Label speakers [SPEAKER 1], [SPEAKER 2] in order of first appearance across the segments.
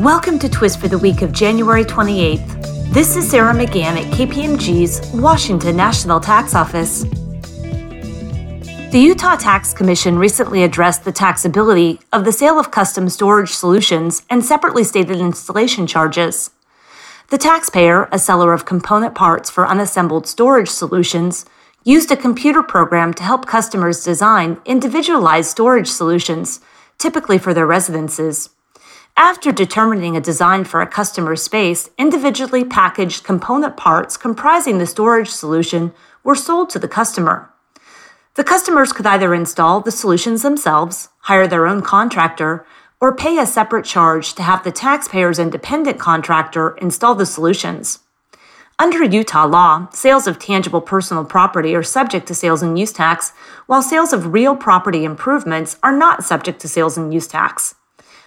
[SPEAKER 1] Welcome to Twist for the week of January 28th. This is Sarah McGahan at KPMG's Washington National Tax Office. The Utah Tax Commission recently addressed the taxability of the sale of custom storage solutions and separately stated installation charges. The taxpayer, a seller of component parts for unassembled storage solutions, used a computer program to help customers design individualized storage solutions, typically for their residences. After determining a design for a customer space, individually packaged component parts comprising the storage solution were sold to the customer. The customers could either install the solutions themselves, hire their own contractor, or pay a separate charge to have the taxpayer's independent contractor install the solutions. Under Utah law, sales of tangible personal property are subject to sales and use tax, while sales of real property improvements are not subject to sales and use tax.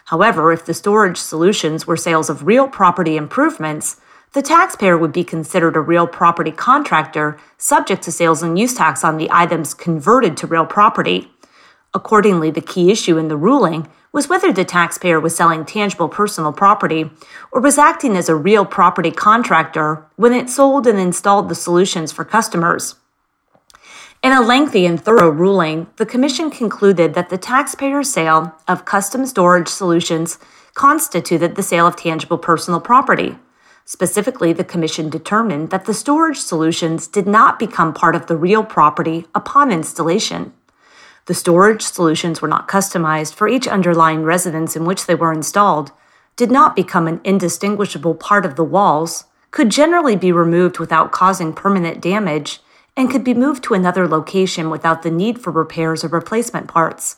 [SPEAKER 1] However, if the storage solutions were sales of real property improvements, the taxpayer would be considered a real property contractor subject to sales and use tax on the items converted to real property. Accordingly, the key issue in the ruling was whether the taxpayer was selling tangible personal property or was acting as a real property contractor when it sold and installed the solutions for customers. In a lengthy and thorough ruling, the Commission concluded that the taxpayer's sale of custom storage solutions constituted the sale of tangible personal property. Specifically, the Commission determined that the storage solutions did not become part of the real property upon installation. The storage solutions were not customized for each underlying residence in which they were installed, did not become an indistinguishable part of the walls, could generally be removed without causing permanent damage, and could be moved to another location without the need for repairs or replacement parts.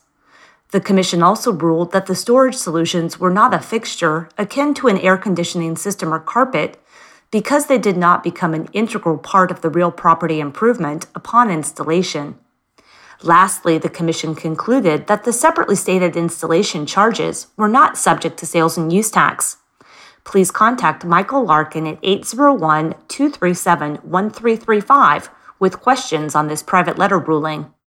[SPEAKER 1] The Commission also ruled that the storage solutions were not a fixture akin to an air conditioning system or carpet because they did not become an integral part of the real property improvement upon installation. Lastly, the Commission concluded that the separately stated installation charges were not subject to sales and use tax. Please contact Michael Larkin at 801 237 1335 with questions on this private letter ruling.